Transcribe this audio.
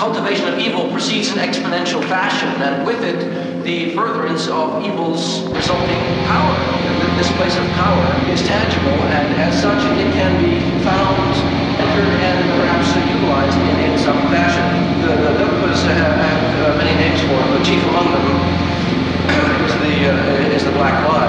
cultivation of evil proceeds in exponential fashion, and with it, the furtherance of evil's resulting power. This place of power is tangible, and as such, it can be found, entered, and perhaps utilized in, in some fashion. The, the Dugpas have, have, uh, many names for it, but chief among them is the, uh, is the Black Lodge.